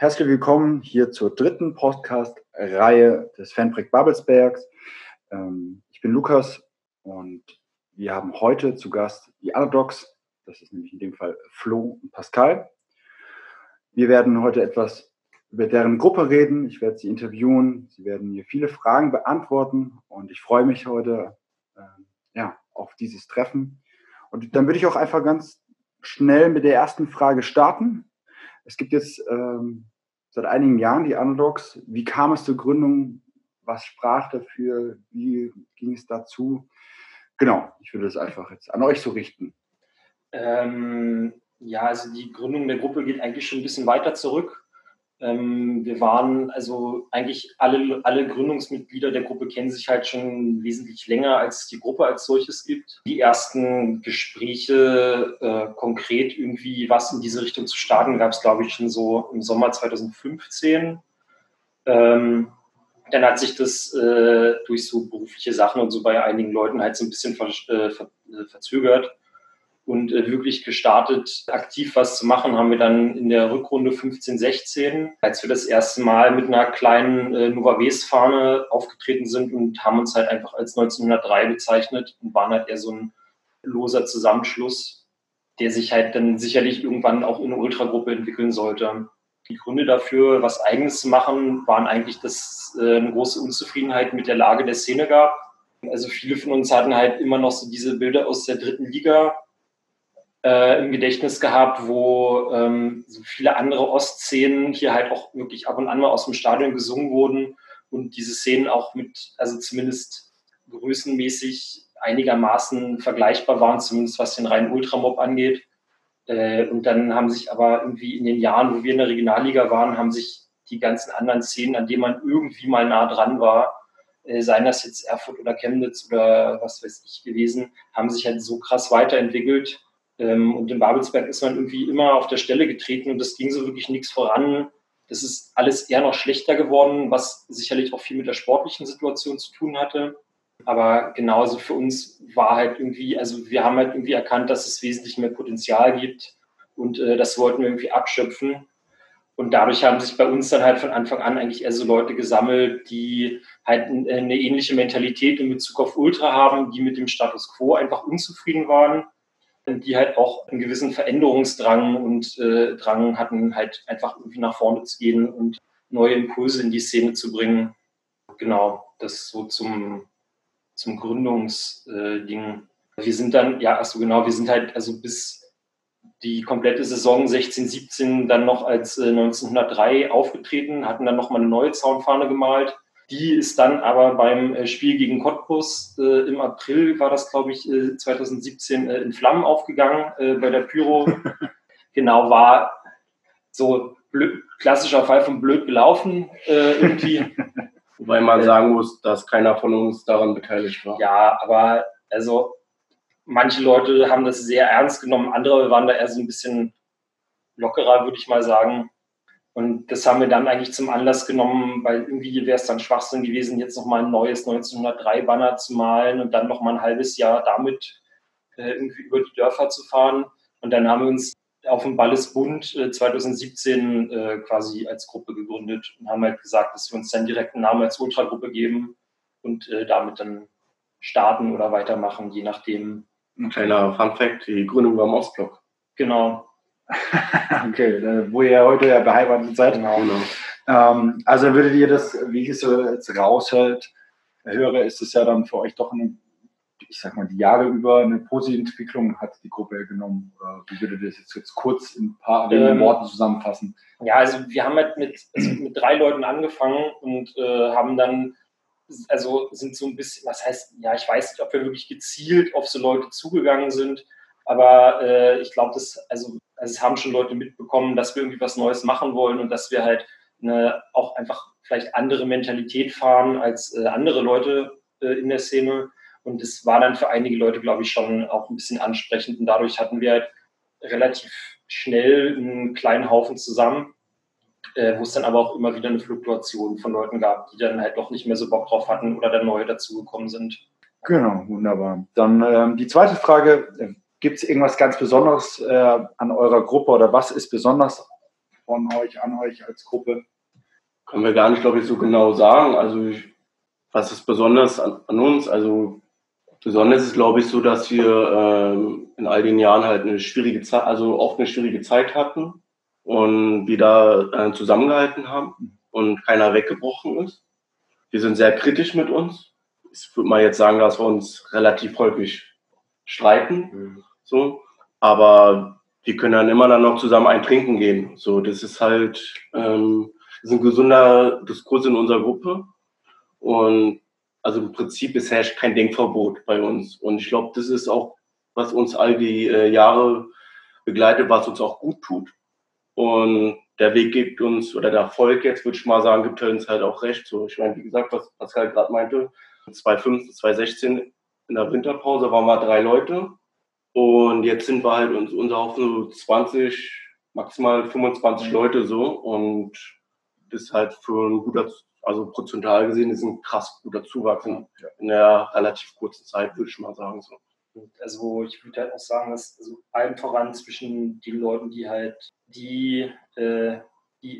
Herzlich willkommen hier zur dritten Podcast-Reihe des Fanprojekt Babelsbergs. Ähm, ich bin Lukas und wir haben heute zu Gast die Underdogs. Das ist nämlich in dem Fall Flo und Pascal. Wir werden heute etwas über deren Gruppe reden. Ich werde sie interviewen. Sie werden mir viele Fragen beantworten und ich freue mich heute äh, ja, auf dieses Treffen. Und dann würde ich auch einfach ganz schnell mit der ersten Frage starten. Es gibt jetzt ähm, seit einigen Jahren die Underdogs. Wie kam es zur Gründung? Was sprach dafür? Wie ging es dazu? Genau, ich würde es einfach jetzt an euch so richten. Ähm, ja, also die Gründung der Gruppe geht eigentlich schon ein bisschen weiter zurück. Ähm, wir waren also eigentlich alle, alle Gründungsmitglieder der Gruppe kennen sich halt schon wesentlich länger, als es die Gruppe als solches gibt. Die ersten Gespräche äh, konkret irgendwie was in diese Richtung zu starten, gab es glaube ich schon so im Sommer 2015. Ähm, dann hat sich das äh, durch so berufliche Sachen und so bei einigen Leuten halt so ein bisschen ver äh, ver äh, verzögert und äh, wirklich gestartet, aktiv was zu machen, haben wir dann in der Rückrunde 15, 16, als wir das erste Mal mit einer kleinen äh, Nova West-Fahne aufgetreten sind und haben uns halt einfach als 1903 bezeichnet und waren halt eher so ein loser Zusammenschluss, der sich halt dann sicherlich irgendwann auch in eine Ultragruppe entwickeln sollte. Die Gründe dafür, was Eigenes zu machen, waren eigentlich, dass äh, eine große Unzufriedenheit mit der Lage der Szene gab. Also viele von uns hatten halt immer noch so diese Bilder aus der dritten Liga, äh, im Gedächtnis gehabt, wo ähm, so viele andere Ostszenen hier halt auch wirklich ab und an mal aus dem Stadion gesungen wurden und diese Szenen auch mit, also zumindest größenmäßig einigermaßen vergleichbar waren, zumindest was den reinen Ultramob angeht. Äh, und dann haben sich aber irgendwie in den Jahren, wo wir in der Regionalliga waren, haben sich die ganzen anderen Szenen, an denen man irgendwie mal nah dran war, äh, seien das jetzt Erfurt oder Chemnitz oder was weiß ich gewesen, haben sich halt so krass weiterentwickelt, ähm, und in Babelsberg ist man irgendwie immer auf der Stelle getreten und es ging so wirklich nichts voran. Das ist alles eher noch schlechter geworden, was sicherlich auch viel mit der sportlichen Situation zu tun hatte. Aber genauso für uns war halt irgendwie, also wir haben halt irgendwie erkannt, dass es wesentlich mehr Potenzial gibt und äh, das wollten wir irgendwie abschöpfen. Und dadurch haben sich bei uns dann halt von Anfang an eigentlich eher so Leute gesammelt, die halt eine ähnliche Mentalität in Bezug auf Ultra haben, die mit dem Status quo einfach unzufrieden waren die halt auch einen gewissen Veränderungsdrang und äh, Drang hatten, halt einfach irgendwie nach vorne zu gehen und neue Impulse in die Szene zu bringen. Genau, das so zum, zum Gründungsding. Äh, wir sind dann, ja, achso, genau, wir sind halt also bis die komplette Saison 16, 17 dann noch als äh, 1903 aufgetreten, hatten dann nochmal eine neue Zaunfahne gemalt die ist dann aber beim äh, Spiel gegen Cottbus äh, im April, war das glaube ich äh, 2017, äh, in Flammen aufgegangen äh, bei der Pyro. genau, war so blöd, klassischer Fall von blöd gelaufen äh, irgendwie. Wobei man sagen muss, dass keiner von uns daran beteiligt war. Ja, aber also manche Leute haben das sehr ernst genommen, andere waren da eher so ein bisschen lockerer, würde ich mal sagen. Und das haben wir dann eigentlich zum Anlass genommen, weil irgendwie wäre es dann Schwachsinn gewesen, jetzt nochmal ein neues 1903-Banner zu malen und dann nochmal ein halbes Jahr damit äh, irgendwie über die Dörfer zu fahren. Und dann haben wir uns auf dem Ballesbund äh, 2017 äh, quasi als Gruppe gegründet und haben halt gesagt, dass wir uns dann direkt einen Namen als Ultragruppe geben und äh, damit dann starten oder weitermachen, je nachdem. Ein kleiner Fun Fact, die Gründung war im Ostblock. Genau, okay, wo ihr heute ja beheimatet seid. Genau. genau. Ähm, also würdet ihr das, wie ich es so jetzt raushört, höre, ist es ja dann für euch doch eine, ich sag mal, die Jahre über eine positive Entwicklung hat die Gruppe genommen. Oder wie würdet ihr das jetzt, jetzt kurz in ein paar ähm, Worten zusammenfassen? Ja, also wir haben halt mit, also mit drei Leuten angefangen und äh, haben dann also sind so ein bisschen, was heißt, ja, ich weiß nicht, ob wir wirklich gezielt auf so Leute zugegangen sind, aber äh, ich glaube, das, also also es haben schon Leute mitbekommen, dass wir irgendwie was Neues machen wollen und dass wir halt eine, auch einfach vielleicht andere Mentalität fahren als äh, andere Leute äh, in der Szene. Und es war dann für einige Leute, glaube ich, schon auch ein bisschen ansprechend. Und dadurch hatten wir halt relativ schnell einen kleinen Haufen zusammen, äh, wo es dann aber auch immer wieder eine Fluktuation von Leuten gab, die dann halt doch nicht mehr so Bock drauf hatten oder dann neue dazugekommen sind. Genau, wunderbar. Dann ähm, die zweite Frage. Gibt es irgendwas ganz Besonderes äh, an eurer Gruppe oder was ist besonders von euch, an euch als Gruppe? Können wir gar nicht, glaube ich, so genau sagen. Also ich, was ist besonders an, an, uns? Also besonders ist, glaube ich, so, dass wir ähm, in all den Jahren halt eine schwierige Zeit, also oft eine schwierige Zeit hatten und wieder äh, zusammengehalten haben und keiner weggebrochen ist. Wir sind sehr kritisch mit uns. Ich würde mal jetzt sagen, dass wir uns relativ häufig streiten. Mhm. So. Aber wir können dann immer dann noch zusammen ein Trinken gehen. So, das ist halt ähm, das ist ein gesunder Diskurs in unserer Gruppe. Und also im Prinzip es herrscht kein Denkverbot bei uns. Und ich glaube, das ist auch, was uns all die äh, Jahre begleitet, was uns auch gut tut. Und der Weg gibt uns, oder der Erfolg jetzt, würde ich mal sagen, gibt uns halt auch recht. So, ich meine, wie gesagt, was Pascal gerade meinte, 2015, 2016 in der Winterpause waren wir drei Leute. Und jetzt sind wir halt uns, unser Haufen so 20, maximal 25 mhm. Leute so. Und das ist halt für ein guter, also prozentual gesehen, ist ein krass guter Zuwachs in, in einer relativ kurzen Zeit, würde ich mal sagen. So. Also ich würde halt auch sagen, dass also allem voran zwischen den Leuten, die halt die, äh, die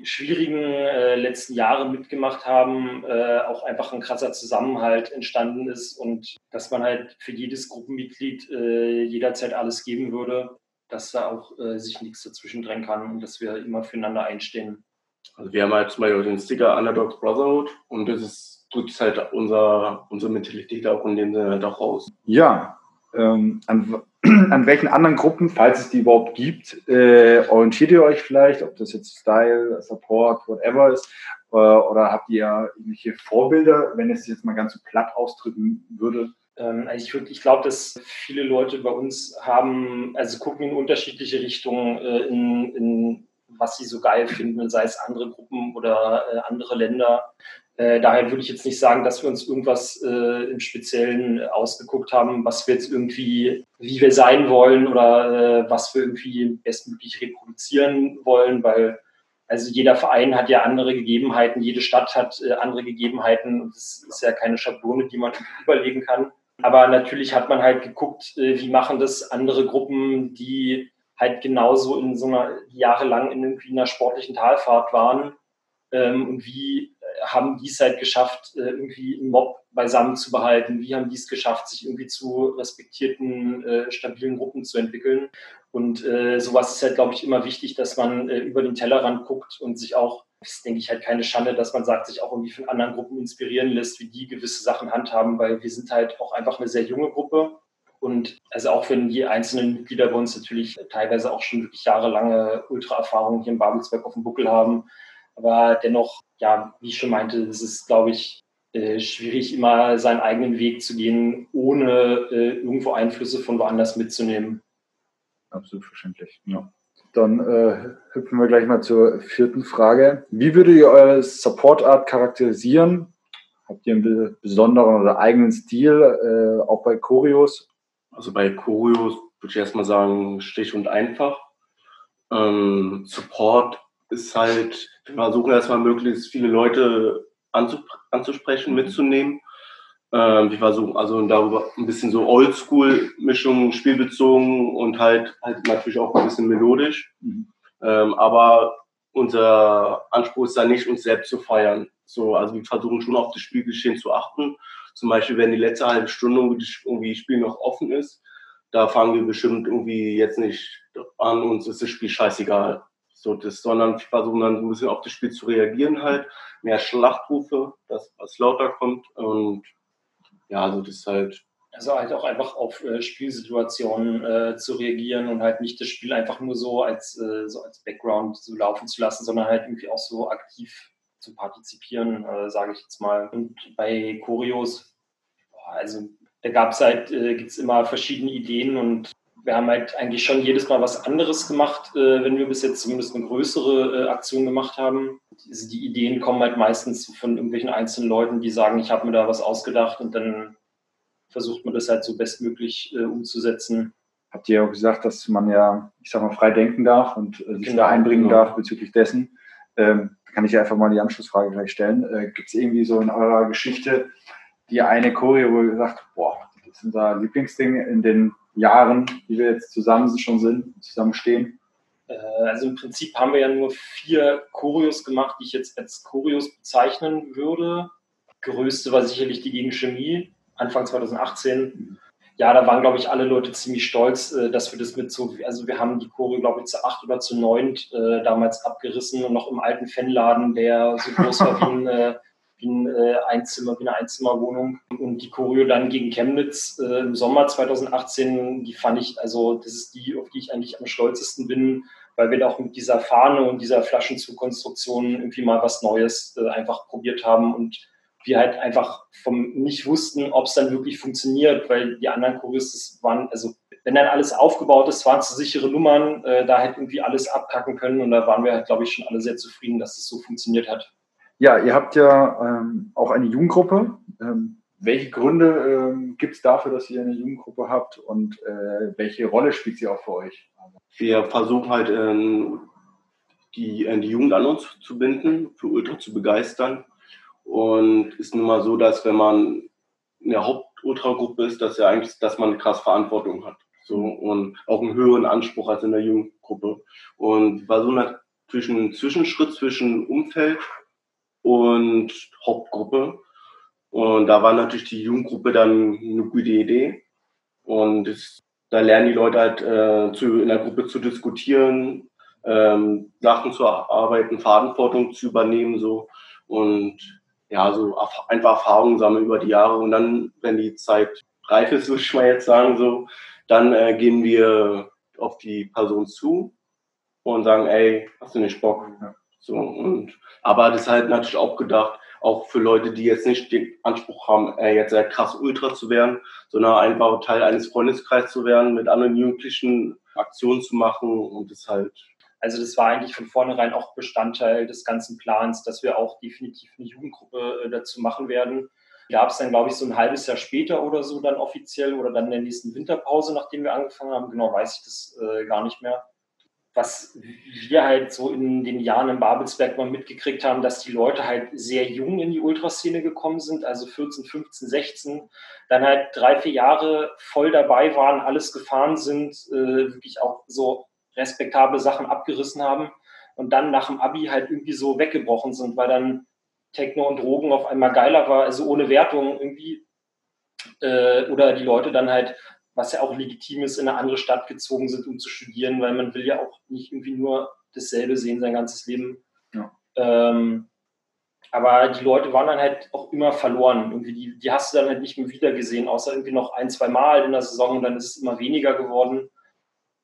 schwierigen äh, letzten Jahre mitgemacht haben, äh, auch einfach ein krasser Zusammenhalt entstanden ist und dass man halt für jedes Gruppenmitglied äh, jederzeit alles geben würde, dass da auch äh, sich nichts dazwischen drängen kann und dass wir immer füreinander einstehen. Also wir haben halt zum Beispiel den Sticker Underdogs Brotherhood und das ist, drückt halt unser, unsere Mentalität auch in dem Sinne halt auch raus. Ja, ähm, an, an welchen anderen Gruppen, falls es die überhaupt gibt, äh, orientiert ihr euch vielleicht, ob das jetzt Style, Support, whatever ist, äh, oder habt ihr irgendwelche Vorbilder, wenn es jetzt mal ganz so platt ausdrücken würde? Ähm, ich, ich glaube, dass viele Leute bei uns haben, also gucken in unterschiedliche Richtungen, äh, in, in was sie so geil finden, sei es andere Gruppen oder äh, andere Länder. Äh, daher würde ich jetzt nicht sagen, dass wir uns irgendwas äh, im Speziellen ausgeguckt haben, was wir jetzt irgendwie, wie wir sein wollen oder äh, was wir irgendwie bestmöglich reproduzieren wollen, weil also jeder Verein hat ja andere Gegebenheiten, jede Stadt hat äh, andere Gegebenheiten und es ist ja keine Schablone, die man überlegen kann. Aber natürlich hat man halt geguckt, äh, wie machen das andere Gruppen, die halt genauso in so einer jahrelang in irgendwie einer sportlichen Talfahrt waren ähm, und wie äh, haben die es halt geschafft, äh, irgendwie einen Mob beisammen zu behalten? Wie haben die es geschafft, sich irgendwie zu respektierten, äh, stabilen Gruppen zu entwickeln? Und äh, sowas ist halt, glaube ich, immer wichtig, dass man äh, über den Tellerrand guckt und sich auch, das ist, denke ich, halt keine Schande, dass man sagt, sich auch irgendwie von anderen Gruppen inspirieren lässt, wie die gewisse Sachen handhaben, weil wir sind halt auch einfach eine sehr junge Gruppe. Und also auch wenn die einzelnen Mitglieder bei uns natürlich teilweise auch schon wirklich jahrelange Ultra-Erfahrungen hier in Babelsberg auf dem Buckel haben, aber dennoch, ja, wie ich schon meinte, es ist, glaube ich, äh, schwierig, immer seinen eigenen Weg zu gehen, ohne äh, irgendwo Einflüsse von woanders mitzunehmen. Absolut verständlich. Ja. Dann äh, hüpfen wir gleich mal zur vierten Frage. Wie würdet ihr eure Support-Art charakterisieren? Habt ihr einen besonderen oder eigenen Stil, äh, auch bei Choreos? Also bei Choreos würde ich erstmal sagen, stich und einfach. Ähm, Support ist halt, wir versuchen erstmal möglichst viele Leute anzusprechen, mhm. mitzunehmen. Ähm, wir versuchen also darüber ein bisschen so Oldschool-Mischung, spielbezogen und halt, halt natürlich auch ein bisschen melodisch. Mhm. Ähm, aber unser Anspruch ist da nicht, uns selbst zu feiern. So, also wir versuchen schon auf das Spielgeschehen zu achten. Zum Beispiel, wenn die letzte halbe Stunde irgendwie das Spiel noch offen ist, da fangen wir bestimmt irgendwie jetzt nicht an, uns ist das Spiel scheißegal so das, sondern versuchen dann ein bisschen auf das Spiel zu reagieren halt, mehr Schlachtrufe, das was lauter kommt und ja, also das halt also halt auch einfach auf äh, Spielsituationen äh, zu reagieren und halt nicht das Spiel einfach nur so als, äh, so als Background so laufen zu lassen, sondern halt irgendwie auch so aktiv zu partizipieren, äh, sage ich jetzt mal. Und bei Choreos, boah, also da gab es halt, äh, gibt es immer verschiedene Ideen und wir haben halt eigentlich schon jedes Mal was anderes gemacht, äh, wenn wir bis jetzt zumindest eine größere äh, Aktion gemacht haben. Also die Ideen kommen halt meistens von irgendwelchen einzelnen Leuten, die sagen, ich habe mir da was ausgedacht und dann versucht man das halt so bestmöglich äh, umzusetzen. Habt ihr auch gesagt, dass man ja, ich sag mal, frei denken darf und äh, sich genau, da einbringen genau. darf bezüglich dessen. Ähm, kann ich ja einfach mal die Anschlussfrage gleich stellen. Äh, Gibt es irgendwie so in eurer Geschichte die eine Choreo, wo ihr sagt, boah, das ist unser Lieblingsding in den Jahren, die wir jetzt zusammen schon sind, zusammen stehen? Äh, also im Prinzip haben wir ja nur vier Choreos gemacht, die ich jetzt als Choreos bezeichnen würde. Größte war sicherlich die gegen Chemie, Anfang 2018. Ja, da waren, glaube ich, alle Leute ziemlich stolz, äh, dass wir das mit so, also wir haben die Choreo, glaube ich, zu acht oder zu neunt äh, damals abgerissen und noch im alten Fanladen, der so groß war wie ein, äh, wie äh, Einzimmer, wie eine Einzimmerwohnung. Und die Choreo dann gegen Chemnitz äh, im Sommer 2018, die fand ich, also das ist die, auf die ich eigentlich am stolzesten bin, weil wir da auch mit dieser Fahne und dieser Flaschenzugkonstruktion irgendwie mal was Neues äh, einfach probiert haben und wir halt einfach vom nicht wussten, ob es dann wirklich funktioniert, weil die anderen Choristes waren, also wenn dann alles aufgebaut ist, waren es sichere Nummern, äh, da hätte irgendwie alles abkacken können und da waren wir halt, glaube ich, schon alle sehr zufrieden, dass es das so funktioniert hat. Ja, ihr habt ja ähm, auch eine Jugendgruppe. Ähm, welche Gründe ähm, gibt es dafür, dass ihr eine Jugendgruppe habt und äh, welche Rolle spielt sie auch für euch? Wir versuchen halt ähm, die, äh, die Jugend an uns zu binden, für Ultra zu begeistern. Und ist nun mal so, dass wenn man in der Haupt-Ultra-Gruppe ist, dass ja eigentlich, dass man krass Verantwortung hat. So, und auch einen höheren Anspruch als in der Jugendgruppe. Und war so ein Zwischenschritt zwischen Umfeld und Hauptgruppe. Und da war natürlich die Jugendgruppe dann eine gute Idee. Und das, da lernen die Leute halt äh, zu, in der Gruppe zu diskutieren, ähm, Sachen zu erarbeiten, Verantwortung zu übernehmen so und ja, so einfach Erfahrungen sammeln über die Jahre und dann, wenn die Zeit reif ist, würde ich mal jetzt sagen, so, dann äh, gehen wir auf die Person zu und sagen, ey, hast du nicht Bock? So, und, aber das ist halt natürlich auch gedacht, auch für Leute, die jetzt nicht den Anspruch haben, äh, jetzt sehr krass Ultra zu werden, sondern einfach Teil eines Freundeskreises zu werden, mit anderen Jugendlichen Aktionen zu machen und das halt. Also das war eigentlich von vornherein auch Bestandteil des ganzen Plans, dass wir auch definitiv eine Jugendgruppe äh, dazu machen werden. Gab es dann, glaube ich, so ein halbes Jahr später oder so dann offiziell oder dann in der nächsten Winterpause, nachdem wir angefangen haben. Genau weiß ich das äh, gar nicht mehr was wir halt so in den Jahren im Babelsberg mal mitgekriegt haben, dass die Leute halt sehr jung in die Ultraszene gekommen sind, also 14, 15, 16, dann halt drei, vier Jahre voll dabei waren, alles gefahren sind, äh, wirklich auch so respektable Sachen abgerissen haben und dann nach dem Abi halt irgendwie so weggebrochen sind, weil dann Techno und Drogen auf einmal geiler war, also ohne Wertung irgendwie. Äh, oder die Leute dann halt was ja auch legitim ist, in eine andere Stadt gezogen sind, um zu studieren, weil man will ja auch nicht irgendwie nur dasselbe sehen sein ganzes Leben. Ja. Ähm, aber die Leute waren dann halt auch immer verloren. Irgendwie die, die hast du dann halt nicht mehr wieder gesehen, außer irgendwie noch ein, zwei Mal in der Saison und dann ist es immer weniger geworden.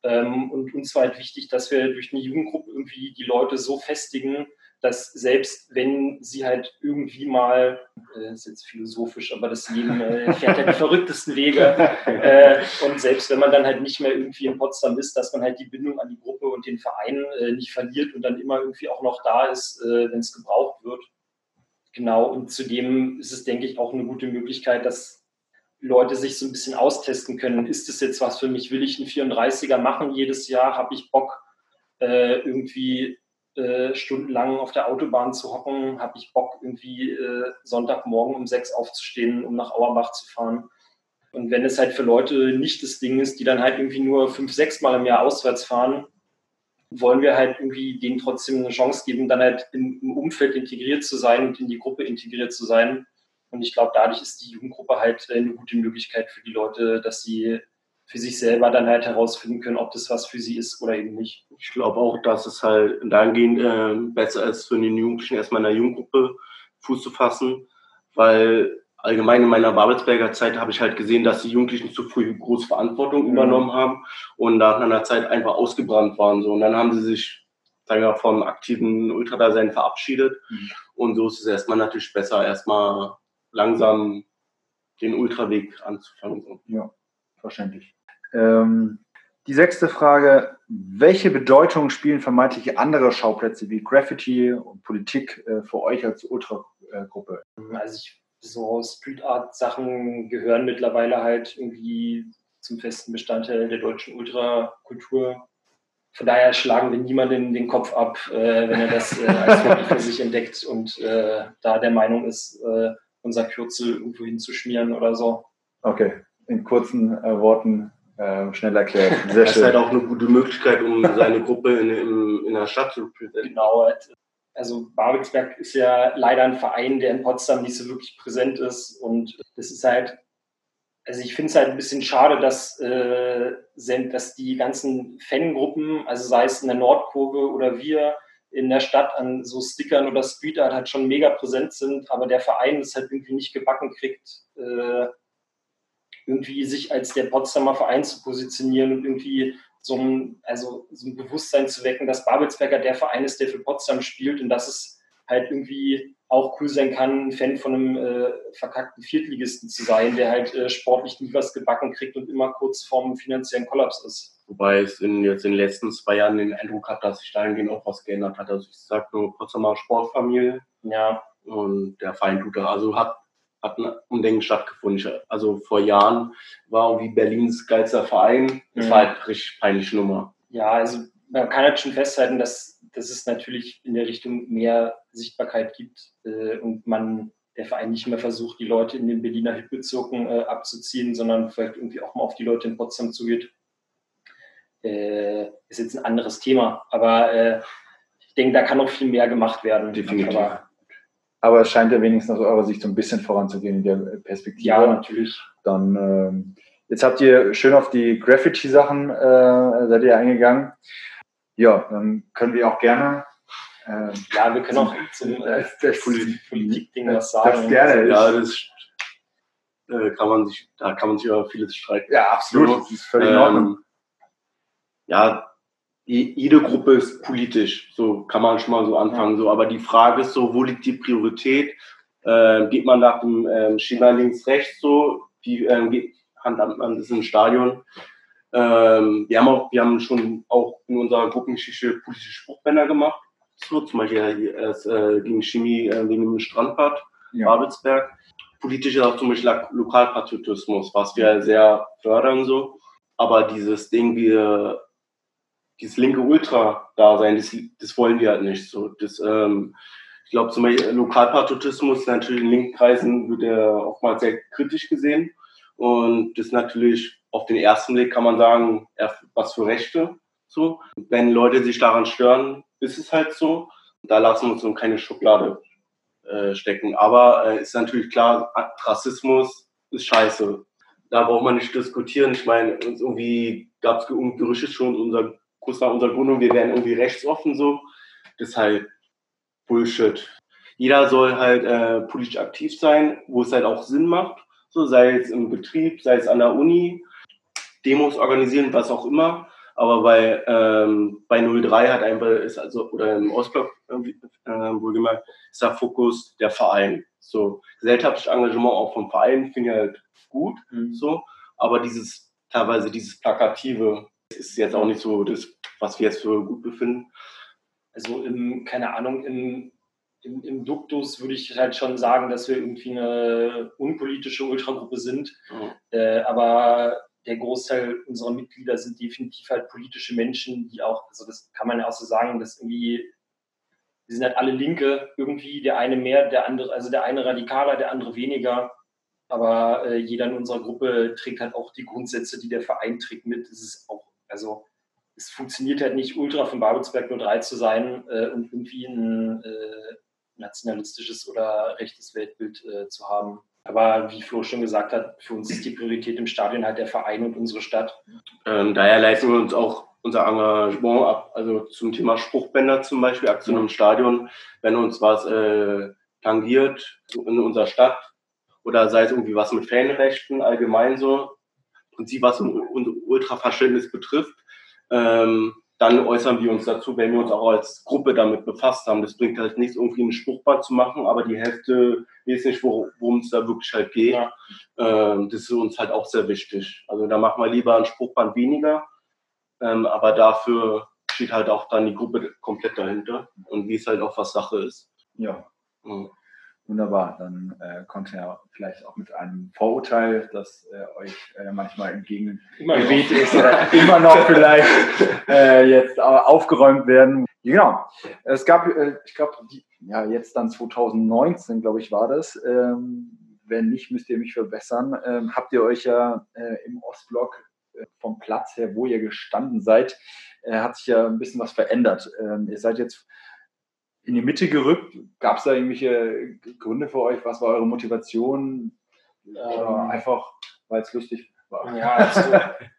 Ähm, und uns war halt wichtig, dass wir durch eine Jugendgruppe irgendwie die Leute so festigen, dass selbst wenn sie halt irgendwie mal, äh, das ist jetzt philosophisch, aber das Leben äh, fährt ja die verrücktesten Wege äh, und selbst wenn man dann halt nicht mehr irgendwie in Potsdam ist, dass man halt die Bindung an die Gruppe und den Verein äh, nicht verliert und dann immer irgendwie auch noch da ist, wenn es gebraucht wird. Genau, und zudem ist es, denke ich, auch eine gute Möglichkeit, dass Leute sich so ein bisschen austesten können. Ist das jetzt was für mich? Will ich einen 34er machen jedes Jahr? Habe ich Bock, irgendwie äh, stundenlang auf der Autobahn zu hocken, habe ich Bock, irgendwie äh, Sonntagmorgen um sechs aufzustehen, um nach Auerbach zu fahren. Und wenn es halt für Leute nicht das Ding ist, die dann halt irgendwie nur fünf, sechs Mal im Jahr auswärts fahren, wollen wir halt irgendwie denen trotzdem eine Chance geben, dann halt im, im Umfeld integriert zu sein und in die Gruppe integriert zu sein. Und ich glaube, dadurch ist die Jugendgruppe halt eine gute Möglichkeit für die Leute, dass sie für sich selber dann halt herausfinden können, ob das was für sie ist oder eben nicht. Ich glaube auch, dass es halt dahingehend äh, besser ist, für den Jugendlichen erstmal in der Jugendgruppe Fuß zu fassen, weil allgemein in meiner Babelsberger Zeit habe ich halt gesehen, dass die Jugendlichen zu früh große Verantwortung mhm. übernommen haben und nach einer Zeit einfach ausgebrannt waren. So. Und dann haben sie sich sagen wir, vom aktiven Ultradasein verabschiedet. Mhm. Und so ist es erstmal natürlich besser, erstmal langsam den Ultraweg anzufangen. Ja, verständlich. Ähm, die sechste Frage, welche Bedeutung spielen vermeintlich andere Schauplätze wie Graffiti und Politik äh, für euch als Ultragruppe? Also ich, so Street Art Sachen gehören mittlerweile halt irgendwie zum festen Bestandteil der deutschen Ultrakultur. Von daher schlagen wir niemanden den Kopf ab, äh, wenn er das äh, als Hobby für sich entdeckt und äh, da der Meinung ist, äh, unser Kürzel irgendwo hinzuschmieren oder so. Okay, in kurzen äh, Worten äh, schnell erklärt. Sehr das schön. ist halt auch eine gute Möglichkeit, um seine Gruppe in, in, in der Stadt zu präsentieren. Genau. Also Babelsberg ist ja leider ein Verein, der in Potsdam nicht so wirklich präsent ist. Und das ist halt, also ich finde es halt ein bisschen schade, dass, äh, dass die ganzen Fangruppen, also sei es in der Nordkurve oder wir, in der Stadt an so Stickern oder Street Art halt schon mega präsent sind, aber der Verein es halt irgendwie nicht gebacken kriegt, äh, irgendwie sich als der Potsdamer Verein zu positionieren und irgendwie so ein, also so ein Bewusstsein zu wecken, dass Babelsberger der Verein ist, der für Potsdam spielt und dass es halt irgendwie auch cool sein kann, ein Fan von einem äh, verkackten Viertligisten zu sein, der halt äh, sportlich nie was gebacken kriegt und immer kurz vorm finanziellen Kollaps ist. Wobei es in, jetzt in den letzten zwei Jahren den Eindruck hat, dass sich dahingehend auch was geändert hat. Also ich sage nur Potsdamer Sportfamilie. Ja. Und der Verein tut da, also hat, hat ein Umdenken stattgefunden. Also vor Jahren war irgendwie Berlins geilster Verein. Das mhm. war halt richtig peinliche Nummer. Ja, also man kann halt schon festhalten, dass, dass es natürlich in der Richtung mehr Sichtbarkeit gibt äh, und man der Verein nicht mehr versucht, die Leute in den Berliner Hitbezirken äh, abzuziehen, sondern vielleicht irgendwie auch mal auf die Leute in Potsdam zugeht äh, ist jetzt ein anderes Thema. Aber äh, ich denke, da kann noch viel mehr gemacht werden. Definitiv. Aber, aber es scheint ja wenigstens aus eurer Sicht so ein bisschen voranzugehen in der Perspektive. Ja, natürlich. Dann ähm, jetzt habt ihr schön auf die Graffiti-Sachen äh, seid ihr eingegangen. Ja, dann können wir auch gerne äh, ja, wir können auch zum äh, Politik-Ding was sagen. Das gerne. Ja, das äh, kann man sich, da kann man sich über vieles streiten. Ja, absolut. Das ist völlig in Ordnung. Ähm, ja, jede Gruppe ist politisch, so kann man schon mal so anfangen. So, aber die Frage ist so, wo liegt die Priorität? Äh, geht man nach dem ähm, Schema links rechts so? Wie ähm, geht Hand an Hand ist im Stadion? Ähm, wir haben auch, wir haben schon auch in unserer Gruppengeschichte politische Spruchbänder gemacht. So, zum Beispiel äh, gegen Chemie äh, wegen dem Strandbad ja. Babelsberg. Politisch ist auch zum Beispiel Lokalpatriotismus, was wir sehr fördern so. Aber dieses Ding, wir dieses linke Ultra-Dasein, das, das wollen wir halt nicht. So, das, ähm, ich glaube, zum Beispiel Lokalpatriotismus natürlich in linken Kreisen wird er oftmals sehr kritisch gesehen. Und das natürlich auf den ersten Blick kann man sagen, was für Rechte. So. Wenn Leute sich daran stören, ist es halt so. Da lassen wir uns in keine Schublade äh, stecken. Aber äh, ist natürlich klar, Rassismus ist scheiße. Da braucht man nicht diskutieren. Ich meine, irgendwie gab es Gerüchte schon, unser kurz nach unserer Gründung, wir wären irgendwie rechtsoffen so. Das ist halt Bullshit. Jeder soll halt äh, politisch aktiv sein, wo es halt auch Sinn macht. So, sei es im Betrieb, sei es an der Uni, Demos organisieren, was auch immer. Aber bei, ähm, bei 03 hat einfach, ist also, oder im Ostblock äh, wohlgemerkt, ist der Fokus der Verein. So, gesellschaftliches Engagement auch vom Verein finde ich halt gut, mhm. so. Aber dieses, teilweise dieses Plakative, ist jetzt auch nicht so das, was wir jetzt für gut befinden. Also im, keine Ahnung, im, im, im Duktus würde ich halt schon sagen, dass wir irgendwie eine unpolitische Ultragruppe sind. Mhm. Äh, aber der Großteil unserer Mitglieder sind definitiv halt politische Menschen, die auch, also das kann man ja auch so sagen, dass irgendwie, wir sind halt alle Linke, irgendwie der eine mehr, der andere, also der eine radikaler, der andere weniger. Aber äh, jeder in unserer Gruppe trägt halt auch die Grundsätze, die der Verein trägt mit. Es ist auch also es funktioniert halt nicht, Ultra von Babelsberg 03 zu sein äh, und irgendwie ein äh, nationalistisches oder rechtes Weltbild äh, zu haben. Aber wie Flo schon gesagt hat, für uns ist die Priorität im Stadion halt der Verein und unsere Stadt. Ähm, daher leisten wir uns auch unser Engagement ab, also zum Thema Spruchbänder zum Beispiel, Aktion im Stadion, wenn uns was äh, tangiert in unserer Stadt oder sei es irgendwie was mit Fanrechten allgemein so, und sie was Ultraverständnis betrifft, ähm, dann äußern wir uns dazu, wenn wir uns auch als Gruppe damit befasst haben. Das bringt halt nichts, irgendwie ein Spruchband zu machen, aber die Hälfte weiß nicht, worum es da wirklich halt geht. Ja. Ähm, das ist uns halt auch sehr wichtig. Also da machen wir lieber ein Spruchband weniger, ähm, aber dafür steht halt auch dann die Gruppe komplett dahinter und wie es halt auch was Sache ist. Ja. Mhm. Wunderbar, dann äh, konnte er vielleicht auch mit einem Vorurteil, das äh, euch äh, manchmal entgegengeweht ist, oder immer noch vielleicht äh, jetzt aufgeräumt werden. Genau. Es gab, äh, ich glaube, ja, jetzt dann 2019, glaube ich, war das. Ähm, wenn nicht, müsst ihr mich verbessern. Ähm, habt ihr euch ja äh, im Ostblock äh, vom Platz her, wo ihr gestanden seid, äh, hat sich ja ein bisschen was verändert. Ähm, ihr seid jetzt in die Mitte gerückt. Gab es da irgendwelche Gründe für euch? Was war eure Motivation? Ähm, einfach, weil es lustig war? Ja, also,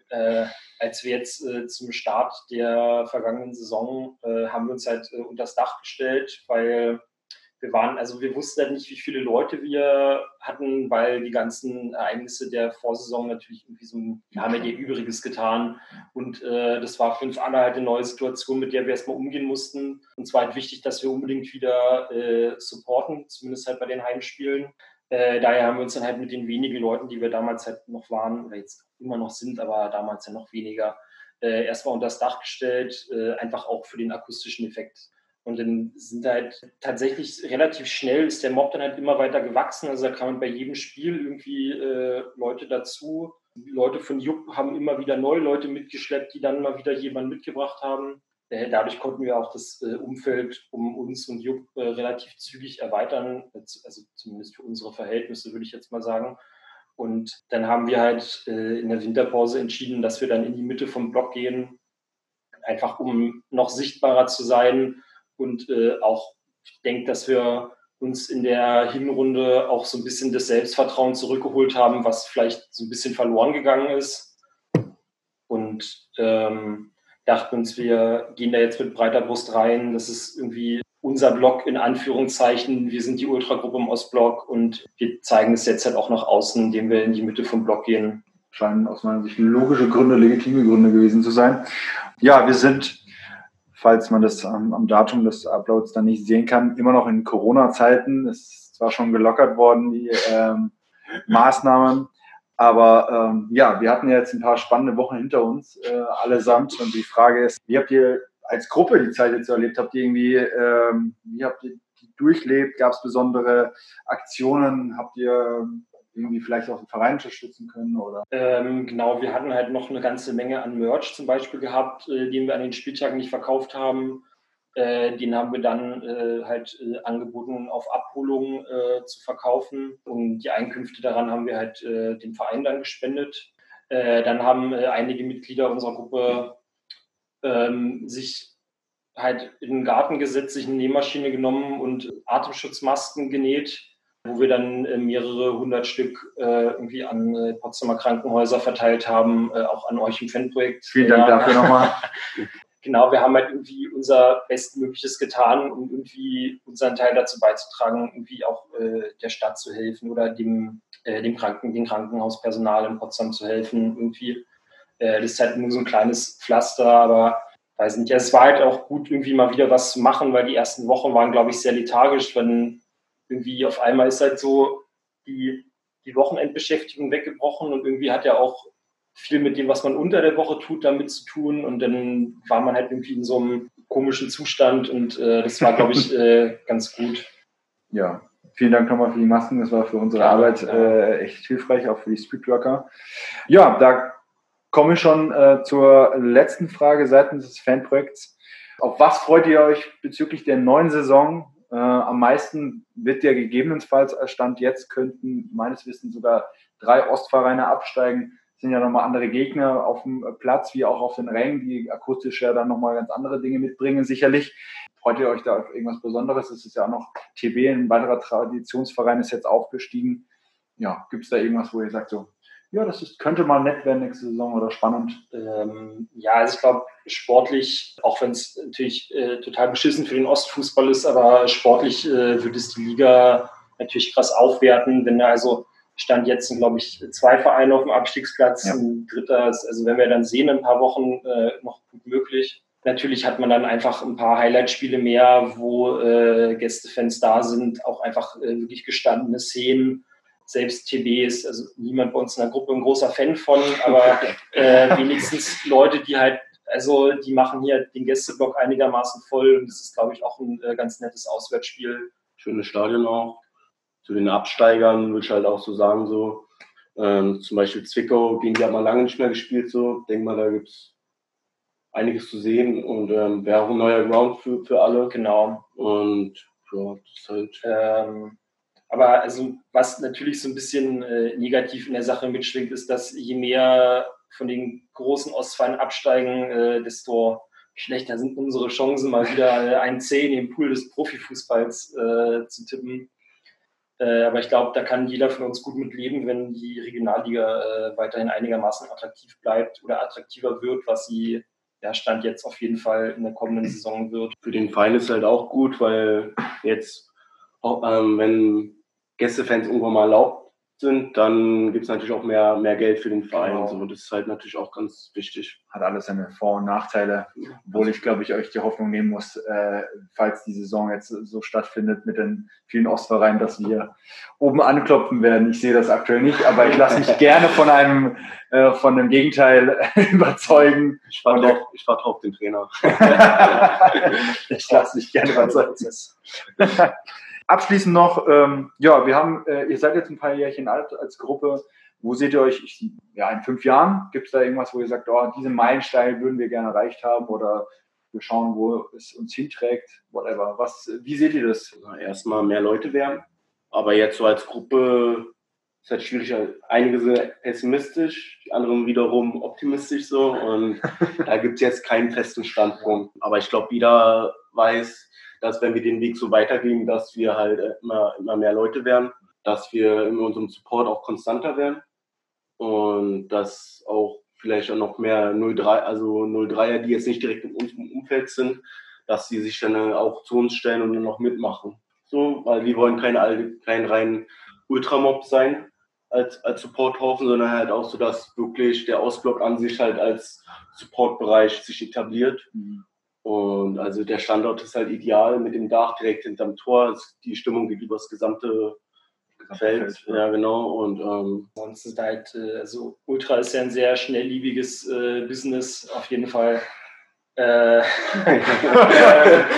äh, als wir jetzt äh, zum Start der vergangenen Saison äh, haben wir uns halt äh, unter das Dach gestellt, weil wir waren, also wir wussten halt nicht, wie viele Leute wir hatten, weil die ganzen Ereignisse der Vorsaison natürlich irgendwie so, wir haben ja ihr Übriges getan und äh, das war für uns alle halt eine neue Situation, mit der wir erstmal umgehen mussten. Und zwar halt wichtig, dass wir unbedingt wieder äh, supporten, zumindest halt bei den Heimspielen. Äh, daher haben wir uns dann halt mit den wenigen Leuten, die wir damals halt noch waren, oder jetzt immer noch sind, aber damals ja noch weniger, äh, erstmal unter das Dach gestellt, äh, einfach auch für den akustischen Effekt. Und dann sind halt tatsächlich relativ schnell ist der Mob dann halt immer weiter gewachsen. Also da kamen bei jedem Spiel irgendwie äh, Leute dazu. Leute von Jupp haben immer wieder neue Leute mitgeschleppt, die dann mal wieder jemanden mitgebracht haben. Äh, dadurch konnten wir auch das äh, Umfeld um uns und Jupp äh, relativ zügig erweitern, also zumindest für unsere Verhältnisse, würde ich jetzt mal sagen. Und dann haben wir halt in der Winterpause entschieden, dass wir dann in die Mitte vom Block gehen, einfach um noch sichtbarer zu sein und äh, auch, ich denke, dass wir uns in der Hinrunde auch so ein bisschen das Selbstvertrauen zurückgeholt haben, was vielleicht so ein bisschen verloren gegangen ist. Und ähm, dachten uns, wir gehen da jetzt mit breiter Brust rein. Das ist irgendwie unser Block in Anführungszeichen. Wir sind die Ultragruppe im Ostblock und wir zeigen es jetzt halt auch nach außen, indem wir in die Mitte vom Block gehen. Scheinen aus meiner Sicht logische Gründe, legitime Gründe gewesen zu sein. Ja, wir sind falls man das am, am Datum des Uploads dann nicht sehen kann, immer noch in Corona-Zeiten. Es ist zwar schon gelockert worden, die ähm, Maßnahmen, aber ähm, ja, wir hatten ja jetzt ein paar spannende Wochen hinter uns, äh, allesamt. Und die Frage ist, wie habt ihr als Gruppe die Zeit jetzt erlebt? Habt ihr irgendwie, ähm, wie habt ihr die durchlebt? Gab es besondere Aktionen? Habt ihr irgendwie vielleicht auch den Verein unterstützen können? Oder? Ähm, genau, wir hatten halt noch eine ganze Menge an Merch zum Beispiel gehabt, äh, den wir an den Spieltagen nicht verkauft haben. Äh, den haben wir dann äh, halt äh, angeboten, auf Abholung äh, zu verkaufen. Und die Einkünfte daran haben wir halt äh, dem Verein dann gespendet. dann haben einige Mitglieder unserer Gruppe ähm, sich halt in den Garten gesetzt, sich eine Nähmaschine genommen und Atemschutzmasken genäht wo wir dann äh, mehrere hundert Stück äh, irgendwie an äh, Potsdamer Krankenhäuser verteilt haben, äh, auch an euch im Fanprojekt. Vielen Dank dafür nochmal. genau, wir haben halt irgendwie unser Bestmögliches getan, um irgendwie unseren Teil dazu beizutragen, irgendwie auch der Stadt zu helfen oder dem, dem Kranken, dem Krankenhauspersonal in Potsdam zu helfen. Irgendwie. das ist halt nur so ein kleines Pflaster, aber weiß nicht, ja, es war halt auch gut, irgendwie mal wieder was zu machen, weil die ersten Wochen waren, glaube ich, sehr lethargisch, wenn irgendwie auf einmal ist halt so die, die Wochenendbeschäftigung weggebrochen und irgendwie hat ja auch viel mit dem, was man unter der Woche tut, damit zu tun. Und dann war man halt irgendwie in so einem komischen Zustand und äh, das war, glaube ich, äh, ganz gut. Ja, vielen Dank nochmal für die Masken. Das war für unsere ja, Arbeit äh, echt hilfreich, auch für die Streetworker. Ja, da komme ich schon äh, zur letzten Frage seitens des Fanprojekts. Auf was freut ihr euch bezüglich der neuen Saison? Äh, am meisten wird ja gegebenenfalls Stand jetzt könnten meines Wissens sogar drei Ostvereine absteigen. Das sind ja nochmal andere Gegner auf dem Platz, wie auch auf den Rängen, die akustisch ja dann nochmal ganz andere Dinge mitbringen, sicherlich. Freut ihr euch da auf irgendwas Besonderes? Es ist ja auch noch TB, ein weiterer Traditionsverein ist jetzt aufgestiegen. Ja, gibt es da irgendwas, wo ihr sagt, so, ja, das ist, könnte mal nett werden nächste Saison oder spannend. Ähm, ja, also ich glaube, sportlich, auch wenn es natürlich äh, total beschissen für den Ostfußball ist, aber sportlich äh, wird es die Liga natürlich krass aufwerten, wenn da also Stand jetzt sind, glaube ich, zwei Vereine auf dem Abstiegsplatz, ja. ein dritter, ist, also wenn wir dann sehen, in ein paar Wochen äh, noch gut möglich. Natürlich hat man dann einfach ein paar Highlight-Spiele mehr, wo äh, Gästefans da sind, auch einfach äh, wirklich gestandene Szenen selbst TB ist also niemand bei uns in der Gruppe ein großer Fan von, aber äh, wenigstens Leute, die halt, also die machen hier den Gästeblock einigermaßen voll und das ist, glaube ich, auch ein äh, ganz nettes Auswärtsspiel. Schönes Stadion auch. Zu den Absteigern würde ich halt auch so sagen, so ähm, zum Beispiel Zwickau, gegen die hat man lange nicht mehr gespielt, so. Denk mal, da gibt es einiges zu sehen und ähm, wäre auch ein neuer Ground für, für alle. Genau. Und ja, das ist halt. Ähm, aber also, was natürlich so ein bisschen äh, negativ in der Sache mitschwingt, ist, dass je mehr von den großen Ostvereinen absteigen, äh, desto schlechter sind unsere Chancen, mal wieder äh, ein C in den Pool des Profifußballs äh, zu tippen. Äh, aber ich glaube, da kann jeder von uns gut mit leben, wenn die Regionalliga äh, weiterhin einigermaßen attraktiv bleibt oder attraktiver wird, was sie ja, Stand jetzt auf jeden Fall in der kommenden Saison wird. Für den Verein ist halt auch gut, weil jetzt, ähm, wenn Gästefans irgendwann mal erlaubt sind, dann gibt es natürlich auch mehr, mehr Geld für den Verein. Genau. So, das ist halt natürlich auch ganz wichtig. Hat alles seine Vor- und Nachteile, obwohl ich, glaube ich, euch die Hoffnung nehmen muss, äh, falls die Saison jetzt so stattfindet mit den vielen Ostvereinen, dass wir oben anklopfen werden. Ich sehe das aktuell nicht, aber ich lasse mich gerne von einem, äh, von dem Gegenteil überzeugen. Ich warte drauf, ich warte auf den Trainer. ich lasse mich gerne überzeugen. Abschließend noch, ähm, ja, wir haben, äh, ihr seid jetzt ein paar Jährchen alt als Gruppe. Wo seht ihr euch ich, ja, in fünf Jahren? Gibt es da irgendwas, wo ihr sagt, oh, diese Meilenstein würden wir gerne erreicht haben oder wir schauen, wo es uns hinträgt, whatever. Was, wie seht ihr das? Erstmal mehr Leute werden, aber jetzt so als Gruppe ist halt schwierig. Einige sind pessimistisch, die anderen wiederum optimistisch so und da gibt es jetzt keinen festen Standpunkt. Aber ich glaube, jeder weiß, dass wenn wir den Weg so weitergehen, dass wir halt immer, immer mehr Leute werden, dass wir in unserem Support auch konstanter werden und dass auch vielleicht auch noch mehr 03, also 03er, die jetzt nicht direkt in unserem Umfeld sind, dass sie sich dann auch zu uns stellen und dann noch mitmachen. So, weil wir wollen keine, kein rein Ultramob sein als, als Supporthaufen, sondern halt auch so, dass wirklich der Ausblock an sich halt als Supportbereich sich etabliert. Mhm. Und also der Standort ist halt ideal mit dem Dach direkt hinterm Tor. Die Stimmung geht über das gesamte Feld. Feld ja. genau. Und ähm, sonst ist halt, äh, also Ultra ist ja ein sehr schnellliebiges äh, Business auf jeden Fall. Äh,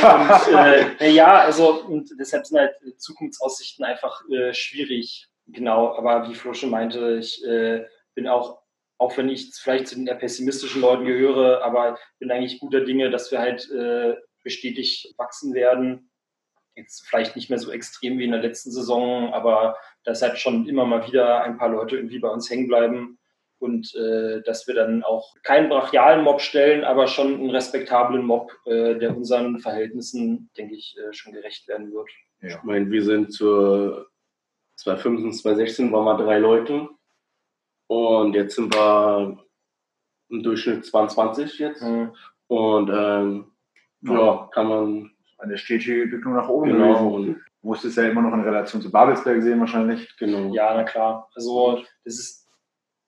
und, äh, ja, also und deshalb sind halt Zukunftsaussichten einfach äh, schwierig. Genau, aber wie Flo schon meinte, ich äh, bin auch auch wenn ich vielleicht zu den eher pessimistischen Leuten gehöre, aber bin eigentlich guter Dinge, dass wir halt äh, bestätigt wachsen werden. Jetzt vielleicht nicht mehr so extrem wie in der letzten Saison, aber dass halt schon immer mal wieder ein paar Leute irgendwie bei uns hängen bleiben und äh, dass wir dann auch keinen brachialen Mob stellen, aber schon einen respektablen Mob, äh, der unseren Verhältnissen, denke ich, äh, schon gerecht werden wird. Ja. Ich meine, wir sind zur 2015, 2016 waren wir drei Leute und jetzt sind wir im Durchschnitt 22 jetzt. Mhm. Und ähm, ja, kann man. Eine stetige Entwicklung nach oben genau. gewesen. Du musst es ja immer noch in Relation zu Babelsberg sehen wahrscheinlich. Genau. Ja, na klar. Also das ist,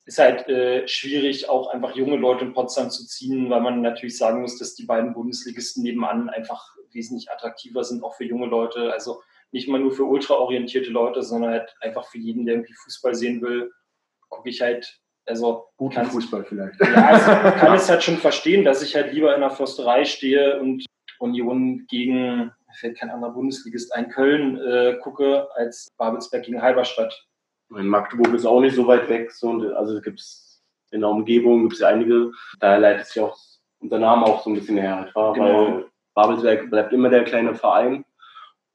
ist halt äh, schwierig, auch einfach junge Leute in Potsdam zu ziehen, weil man natürlich sagen muss, dass die beiden Bundesligisten nebenan einfach wesentlich attraktiver sind, auch für junge Leute. Also nicht mal nur für ultraorientierte Leute, sondern halt einfach für jeden, der irgendwie Fußball sehen will gucke ich halt, also. Guten Fußball vielleicht. Ja, also kann es halt schon verstehen, dass ich halt lieber in der Försterei stehe und Union gegen, mir fällt kein anderer Bundesligist ein, Köln äh, gucke, als Babelsberg gegen Halberstadt. In Magdeburg ist auch nicht so weit weg, so, also gibt es in der Umgebung gibt es einige, da leitet sich auch unser Name auch so ein bisschen her, genau. weil Babelsberg bleibt immer der kleine Verein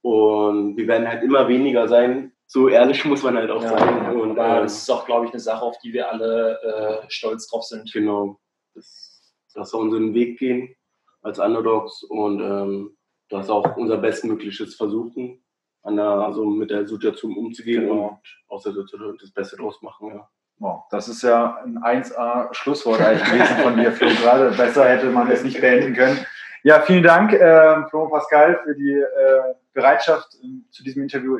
und wir werden halt immer weniger sein, so ehrlich muss man halt auch ja, sein. Und, aber äh, das ist auch, glaube ich, eine Sache, auf die wir alle äh, stolz drauf sind. Genau. Das, dass wir unseren Weg gehen als Underdogs und ähm, das auch unser Bestmögliches versuchen, an der, also mit der Situation umzugehen genau. und aus der Situation das Beste draus machen. Ja. Wow, das ist ja ein 1A-Schlusswort eigentlich gewesen von dir, Flo. Gerade besser hätte man es nicht beenden können. Ja, vielen Dank, äh, Flo und Pascal, für die äh, Bereitschaft äh, zu diesem Interview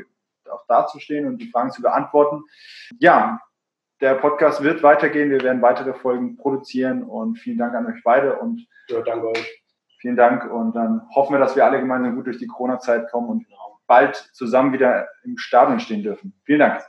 auch dazustehen und die Fragen zu beantworten. Ja, der Podcast wird weitergehen. Wir werden weitere Folgen produzieren und vielen Dank an euch beide und ja, danke euch. Vielen Dank und dann hoffen wir, dass wir alle gemeinsam gut durch die Corona-Zeit kommen und bald zusammen wieder im Stadion stehen dürfen. Vielen Dank.